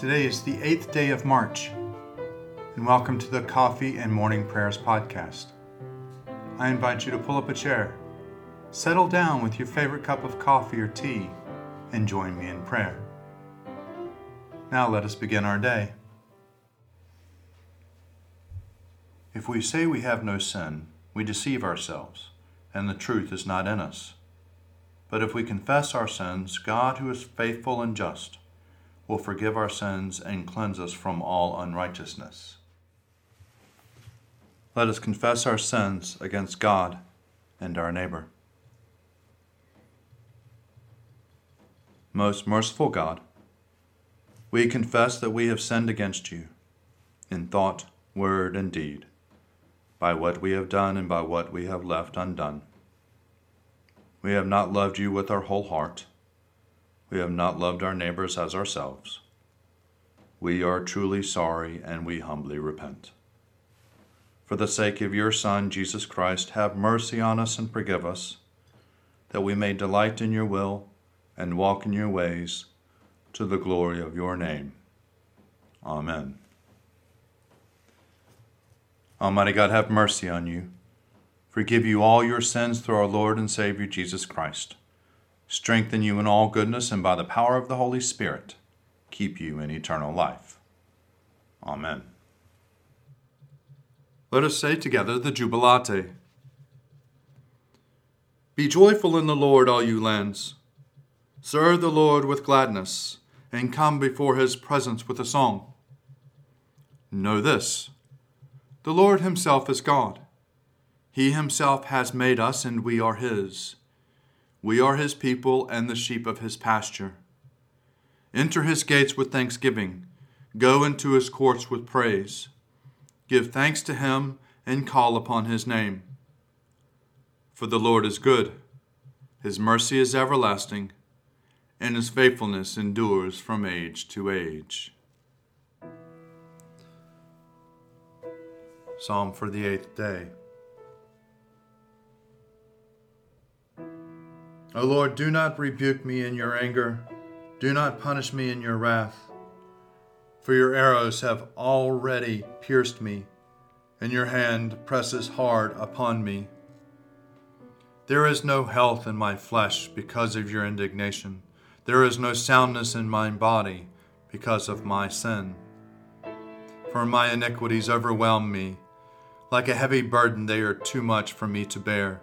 Today is the eighth day of March, and welcome to the Coffee and Morning Prayers podcast. I invite you to pull up a chair, settle down with your favorite cup of coffee or tea, and join me in prayer. Now let us begin our day. If we say we have no sin, we deceive ourselves, and the truth is not in us. But if we confess our sins, God, who is faithful and just, will forgive our sins and cleanse us from all unrighteousness. Let us confess our sins against God and our neighbor. Most merciful God, we confess that we have sinned against you in thought, word, and deed, by what we have done and by what we have left undone. We have not loved you with our whole heart. We have not loved our neighbors as ourselves. We are truly sorry and we humbly repent. For the sake of your Son, Jesus Christ, have mercy on us and forgive us, that we may delight in your will and walk in your ways to the glory of your name. Amen. Almighty God, have mercy on you forgive you all your sins through our Lord and Savior Jesus Christ, strengthen you in all goodness, and by the power of the Holy Spirit, keep you in eternal life. Amen. Let us say together the Jubilate. Be joyful in the Lord, all you lands. Serve the Lord with gladness, and come before his presence with a song. Know this the Lord himself is God. He himself has made us, and we are his. We are his people and the sheep of his pasture. Enter his gates with thanksgiving, go into his courts with praise. Give thanks to him and call upon his name. For the Lord is good, his mercy is everlasting, and his faithfulness endures from age to age. Psalm for the eighth day. O Lord, do not rebuke me in your anger, do not punish me in your wrath. For your arrows have already pierced me, and your hand presses hard upon me. There is no health in my flesh because of your indignation. There is no soundness in my body because of my sin. For my iniquities overwhelm me. Like a heavy burden, they are too much for me to bear.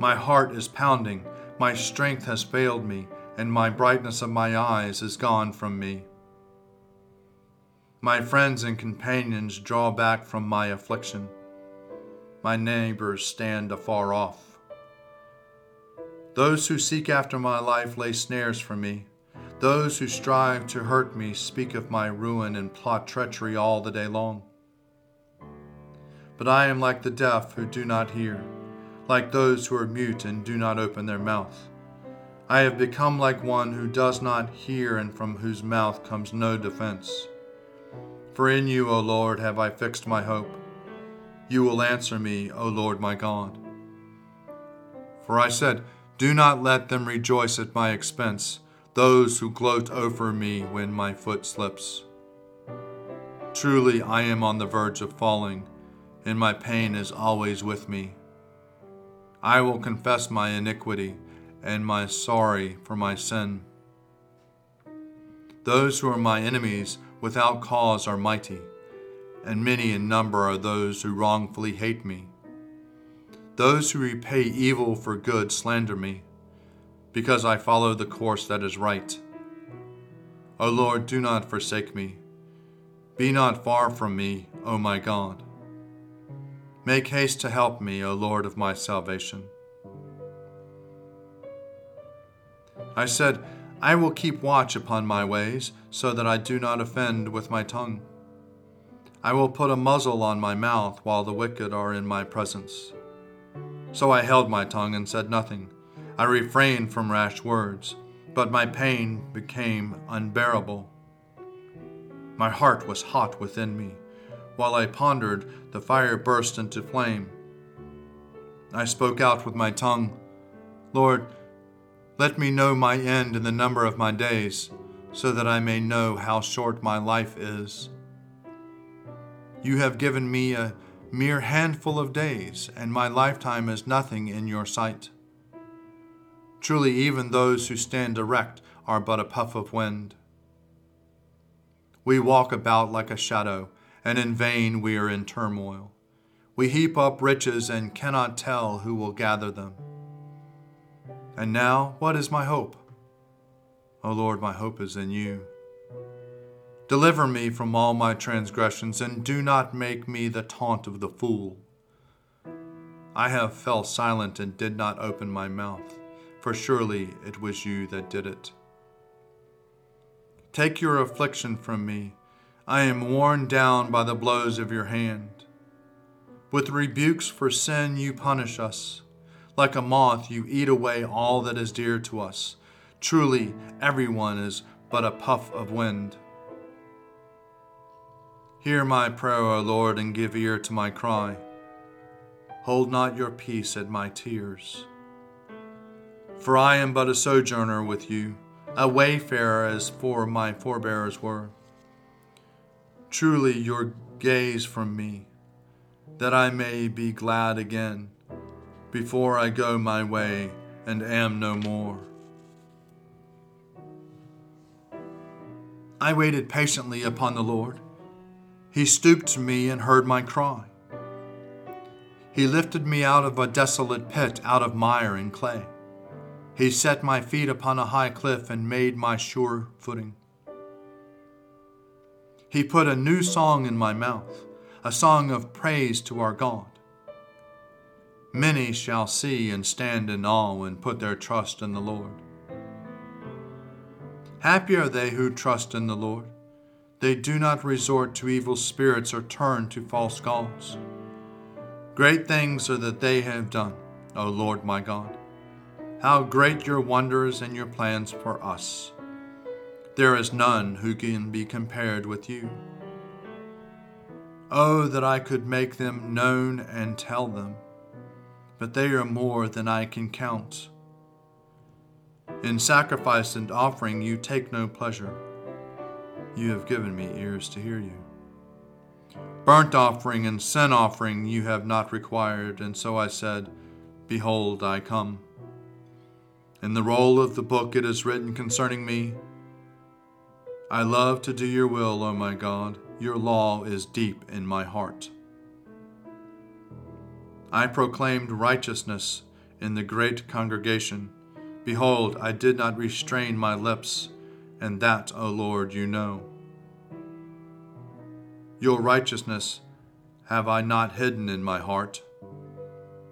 My heart is pounding, my strength has failed me, and my brightness of my eyes is gone from me. My friends and companions draw back from my affliction. My neighbors stand afar off. Those who seek after my life lay snares for me. Those who strive to hurt me speak of my ruin and plot treachery all the day long. But I am like the deaf who do not hear like those who are mute and do not open their mouth. I have become like one who does not hear and from whose mouth comes no defense. For in you, O Lord, have I fixed my hope. You will answer me, O Lord my God. For I said, Do not let them rejoice at my expense, those who gloat over me when my foot slips. Truly, I am on the verge of falling, and my pain is always with me. I will confess my iniquity and my sorry for my sin. Those who are my enemies without cause are mighty, and many in number are those who wrongfully hate me. Those who repay evil for good slander me, because I follow the course that is right. O Lord, do not forsake me. Be not far from me, O my God. Make haste to help me, O Lord of my salvation. I said, I will keep watch upon my ways, so that I do not offend with my tongue. I will put a muzzle on my mouth while the wicked are in my presence. So I held my tongue and said nothing. I refrained from rash words, but my pain became unbearable. My heart was hot within me. While I pondered, the fire burst into flame. I spoke out with my tongue Lord, let me know my end and the number of my days, so that I may know how short my life is. You have given me a mere handful of days, and my lifetime is nothing in your sight. Truly, even those who stand erect are but a puff of wind. We walk about like a shadow, and in vain we are in turmoil. We heap up riches and cannot tell who will gather them. And now, what is my hope? O Lord, my hope is in you. Deliver me from all my transgressions, and do not make me the taunt of the fool. I have fell silent and did not open my mouth, for surely it was you that did it. Take your affliction from me. I am worn down by the blows of your hand. With rebukes for sin, you punish us. Like a moth, you eat away all that is dear to us. Truly, everyone is but a puff of wind. Hear my prayer, O Lord, and give ear to my cry. Hold not your peace at my tears. For I am but a sojourner with you, a wayfarer as for my forebears were. Truly, your gaze from me, that I may be glad again before I go my way and am no more. I waited patiently upon the Lord. He stooped to me and heard my cry. He lifted me out of a desolate pit, out of mire and clay. He set my feet upon a high cliff and made my sure footing. He put a new song in my mouth, a song of praise to our God. Many shall see and stand in awe and put their trust in the Lord. Happy are they who trust in the Lord. They do not resort to evil spirits or turn to false gods. Great things are that they have done, O Lord my God. How great your wonders and your plans for us. There is none who can be compared with you. Oh, that I could make them known and tell them but they are more than I can count. In sacrifice and offering you take no pleasure. You have given me ears to hear you. Burnt offering and sin offering you have not required, and so I said, Behold, I come. In the roll of the book it is written concerning me I love to do your will, O my God. Your law is deep in my heart. I proclaimed righteousness in the great congregation. Behold, I did not restrain my lips, and that, O Lord, you know. Your righteousness have I not hidden in my heart.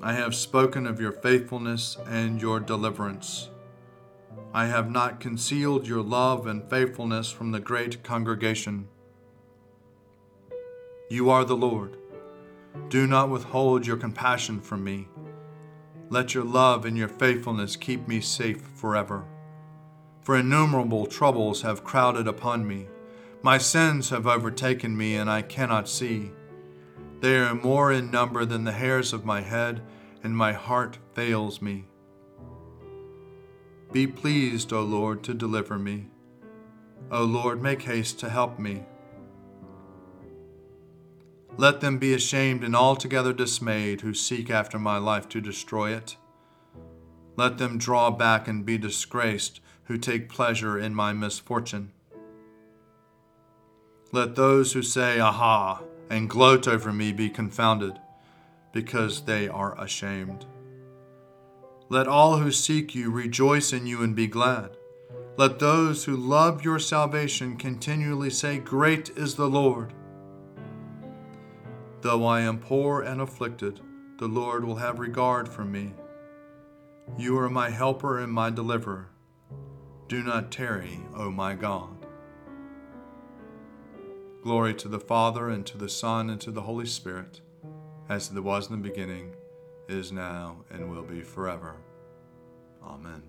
I have spoken of your faithfulness and your deliverance. I have not concealed your love and faithfulness from the great congregation. You are the Lord do not withhold your compassion from me. Let your love and your faithfulness keep me safe forever. For innumerable troubles have crowded upon me. My sins have overtaken me, and I cannot see. They are more in number than the hairs of my head, and my heart fails me. Be pleased, O Lord, to deliver me. O Lord, make haste to help me. Let them be ashamed and altogether dismayed who seek after my life to destroy it. Let them draw back and be disgraced who take pleasure in my misfortune. Let those who say, Aha, and gloat over me be confounded, because they are ashamed. Let all who seek you rejoice in you and be glad. Let those who love your salvation continually say, Great is the Lord. Though I am poor and afflicted, the Lord will have regard for me. You are my helper and my deliverer. Do not tarry, O my God. Glory to the Father, and to the Son, and to the Holy Spirit, as it was in the beginning, is now, and will be forever. Amen.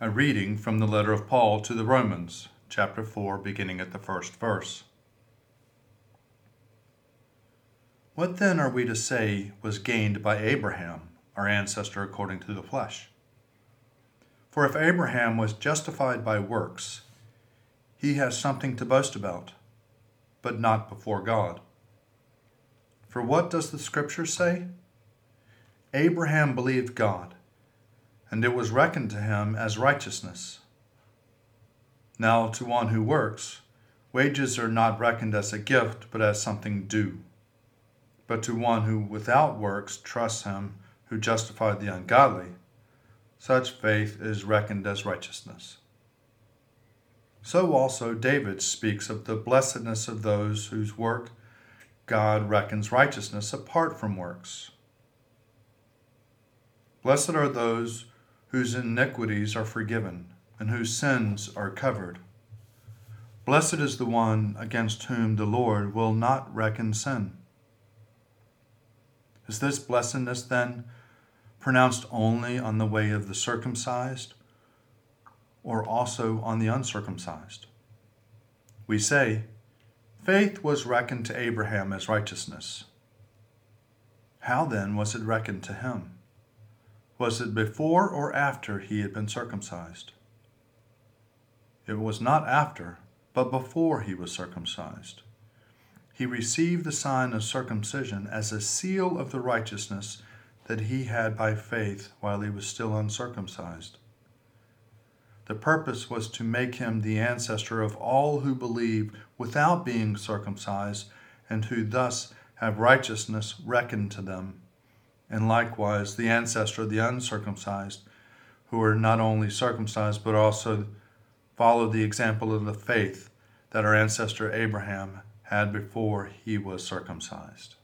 A reading from the letter of Paul to the Romans, chapter 4, beginning at the first verse. What then are we to say was gained by Abraham, our ancestor according to the flesh? For if Abraham was justified by works, he has something to boast about, but not before God. For what does the Scripture say? Abraham believed God, and it was reckoned to him as righteousness. Now, to one who works, wages are not reckoned as a gift, but as something due. But to one who without works trusts him who justified the ungodly, such faith is reckoned as righteousness. So also David speaks of the blessedness of those whose work God reckons righteousness apart from works. Blessed are those whose iniquities are forgiven and whose sins are covered. Blessed is the one against whom the Lord will not reckon sin. Is this blessedness then pronounced only on the way of the circumcised? or also on the uncircumcised. We say, faith was reckoned to Abraham as righteousness. How then was it reckoned to him? Was it before or after he had been circumcised? It was not after, but before he was circumcised. He received the sign of circumcision as a seal of the righteousness that he had by faith while he was still uncircumcised the purpose was to make him the ancestor of all who believe without being circumcised, and who thus have righteousness reckoned to them, and likewise the ancestor of the uncircumcised, who are not only circumcised but also follow the example of the faith that our ancestor Abraham had before he was circumcised.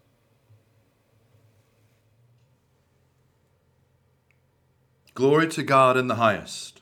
Glory to God in the highest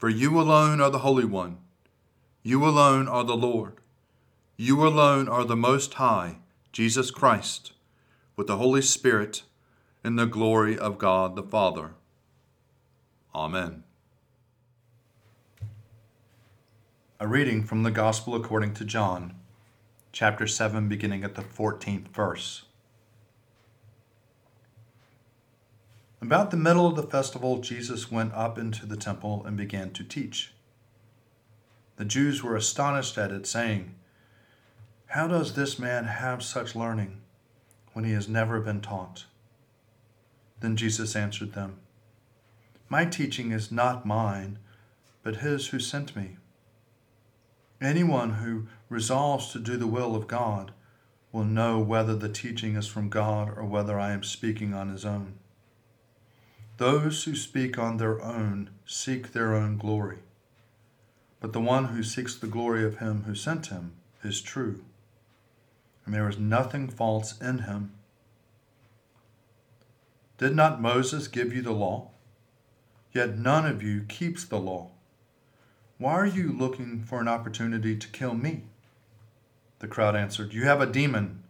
For you alone are the Holy One. You alone are the Lord. You alone are the Most High, Jesus Christ, with the Holy Spirit, in the glory of God the Father. Amen. A reading from the Gospel according to John, chapter 7, beginning at the 14th verse. About the middle of the festival, Jesus went up into the temple and began to teach. The Jews were astonished at it, saying, How does this man have such learning when he has never been taught? Then Jesus answered them, My teaching is not mine, but his who sent me. Anyone who resolves to do the will of God will know whether the teaching is from God or whether I am speaking on his own. Those who speak on their own seek their own glory, but the one who seeks the glory of him who sent him is true, and there is nothing false in him. Did not Moses give you the law? Yet none of you keeps the law. Why are you looking for an opportunity to kill me? The crowd answered, You have a demon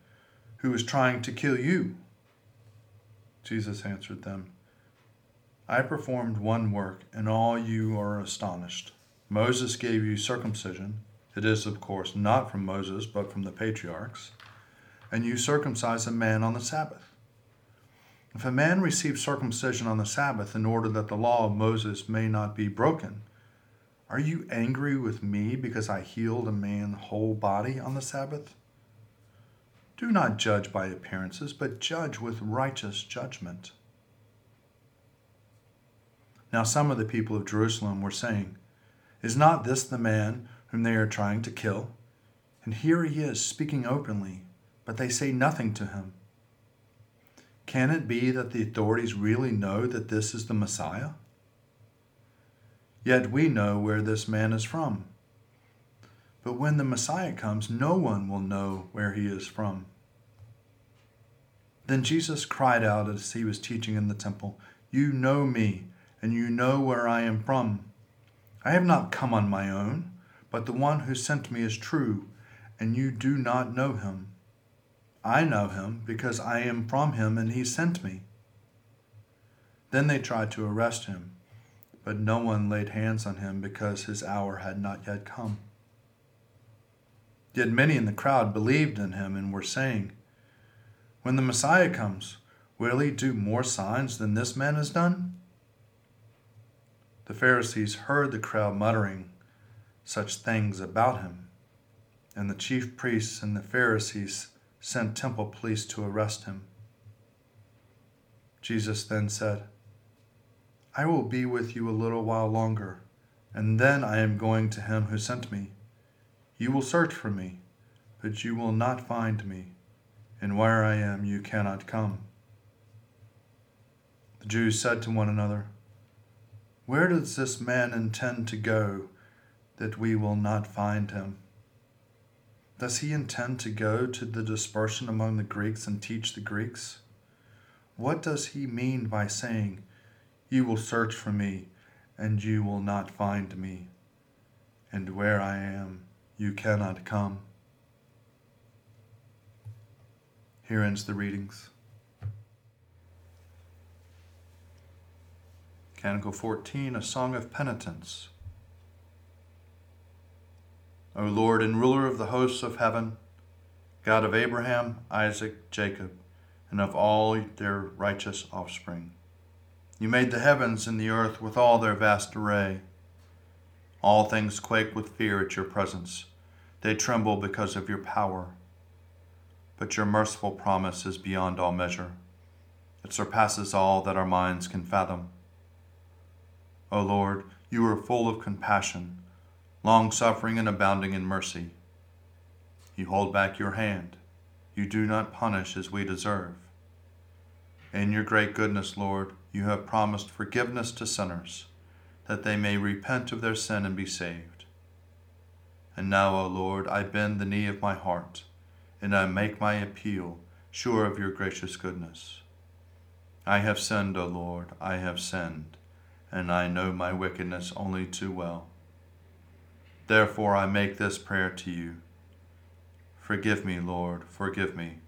who is trying to kill you. Jesus answered them, I performed one work, and all you are astonished. Moses gave you circumcision. It is, of course, not from Moses, but from the patriarchs. And you circumcise a man on the Sabbath. If a man receives circumcision on the Sabbath in order that the law of Moses may not be broken, are you angry with me because I healed a man's whole body on the Sabbath? Do not judge by appearances, but judge with righteous judgment. Now, some of the people of Jerusalem were saying, Is not this the man whom they are trying to kill? And here he is speaking openly, but they say nothing to him. Can it be that the authorities really know that this is the Messiah? Yet we know where this man is from. But when the Messiah comes, no one will know where he is from. Then Jesus cried out as he was teaching in the temple, You know me, and you know where I am from. I have not come on my own, but the one who sent me is true, and you do not know him. I know him because I am from him, and he sent me. Then they tried to arrest him, but no one laid hands on him because his hour had not yet come. Yet many in the crowd believed in him and were saying, When the Messiah comes, will he do more signs than this man has done? The Pharisees heard the crowd muttering such things about him, and the chief priests and the Pharisees sent temple police to arrest him. Jesus then said, I will be with you a little while longer, and then I am going to him who sent me. You will search for me, but you will not find me, and where I am you cannot come. The Jews said to one another, Where does this man intend to go that we will not find him? Does he intend to go to the dispersion among the Greeks and teach the Greeks? What does he mean by saying, You will search for me, and you will not find me, and where I am, you cannot come. Here ends the readings. Canticle 14, a song of penitence. O Lord and ruler of the hosts of heaven, God of Abraham, Isaac, Jacob, and of all their righteous offspring. You made the heavens and the earth with all their vast array. All things quake with fear at your presence. They tremble because of your power. But your merciful promise is beyond all measure. It surpasses all that our minds can fathom. O Lord, you are full of compassion, long suffering and abounding in mercy. You hold back your hand. You do not punish as we deserve. In your great goodness, Lord, you have promised forgiveness to sinners, that they may repent of their sin and be saved. And now, O Lord, I bend the knee of my heart, and I make my appeal, sure of your gracious goodness. I have sinned, O Lord, I have sinned, and I know my wickedness only too well. Therefore I make this prayer to you. Forgive me, Lord, forgive me.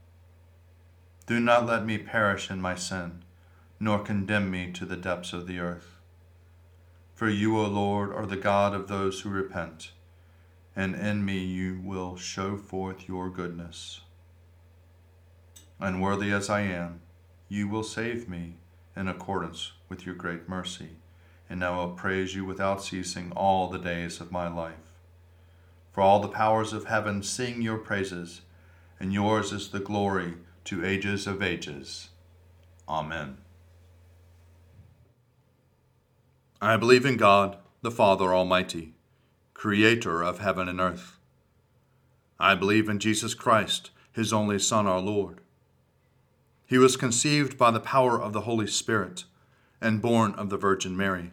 Do not let me perish in my sin, nor condemn me to the depths of the earth. For you, O Lord, are the God of those who repent and in me you will show forth your goodness. Unworthy as I am, you will save me in accordance with your great mercy, and I will praise you without ceasing all the days of my life. For all the powers of heaven sing your praises, and yours is the glory to ages of ages. Amen. I believe in God, the Father Almighty creator of heaven and earth. I believe in Jesus Christ, his only Son, our Lord. He was conceived by the power of the Holy Spirit and born of the Virgin Mary,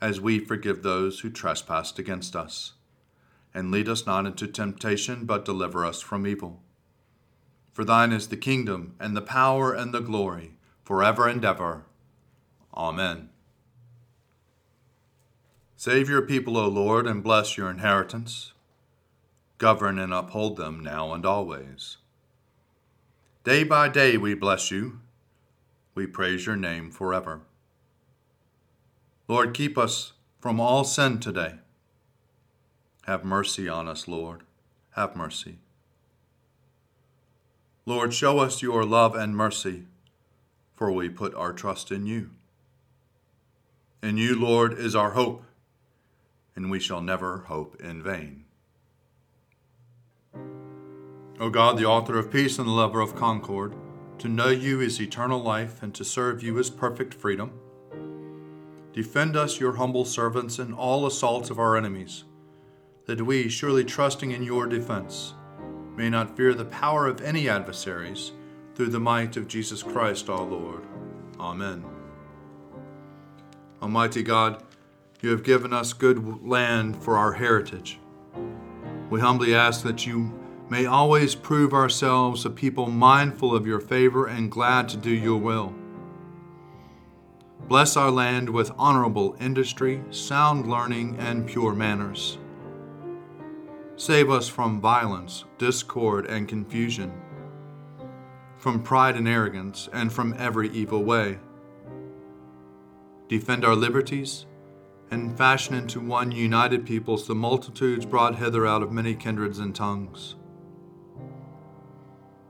as we forgive those who trespass against us. And lead us not into temptation, but deliver us from evil. For thine is the kingdom, and the power, and the glory, forever and ever. Amen. Save your people, O Lord, and bless your inheritance. Govern and uphold them now and always. Day by day we bless you. We praise your name forever. Lord, keep us from all sin today. Have mercy on us, Lord. Have mercy. Lord, show us your love and mercy, for we put our trust in you. In you, Lord, is our hope, and we shall never hope in vain. O God, the author of peace and the lover of concord, to know you is eternal life, and to serve you is perfect freedom. Defend us, your humble servants, in all assaults of our enemies, that we, surely trusting in your defense, may not fear the power of any adversaries, through the might of Jesus Christ our Lord. Amen. Almighty God, you have given us good land for our heritage. We humbly ask that you may always prove ourselves a people mindful of your favor and glad to do your will. Bless our land with honorable industry, sound learning, and pure manners. Save us from violence, discord, and confusion, from pride and arrogance, and from every evil way. Defend our liberties, and fashion into one united peoples the multitudes brought hither out of many kindreds and tongues.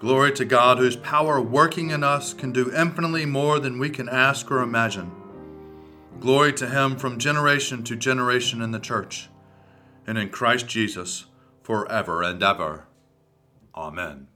Glory to God, whose power working in us can do infinitely more than we can ask or imagine. Glory to Him from generation to generation in the church, and in Christ Jesus forever and ever. Amen.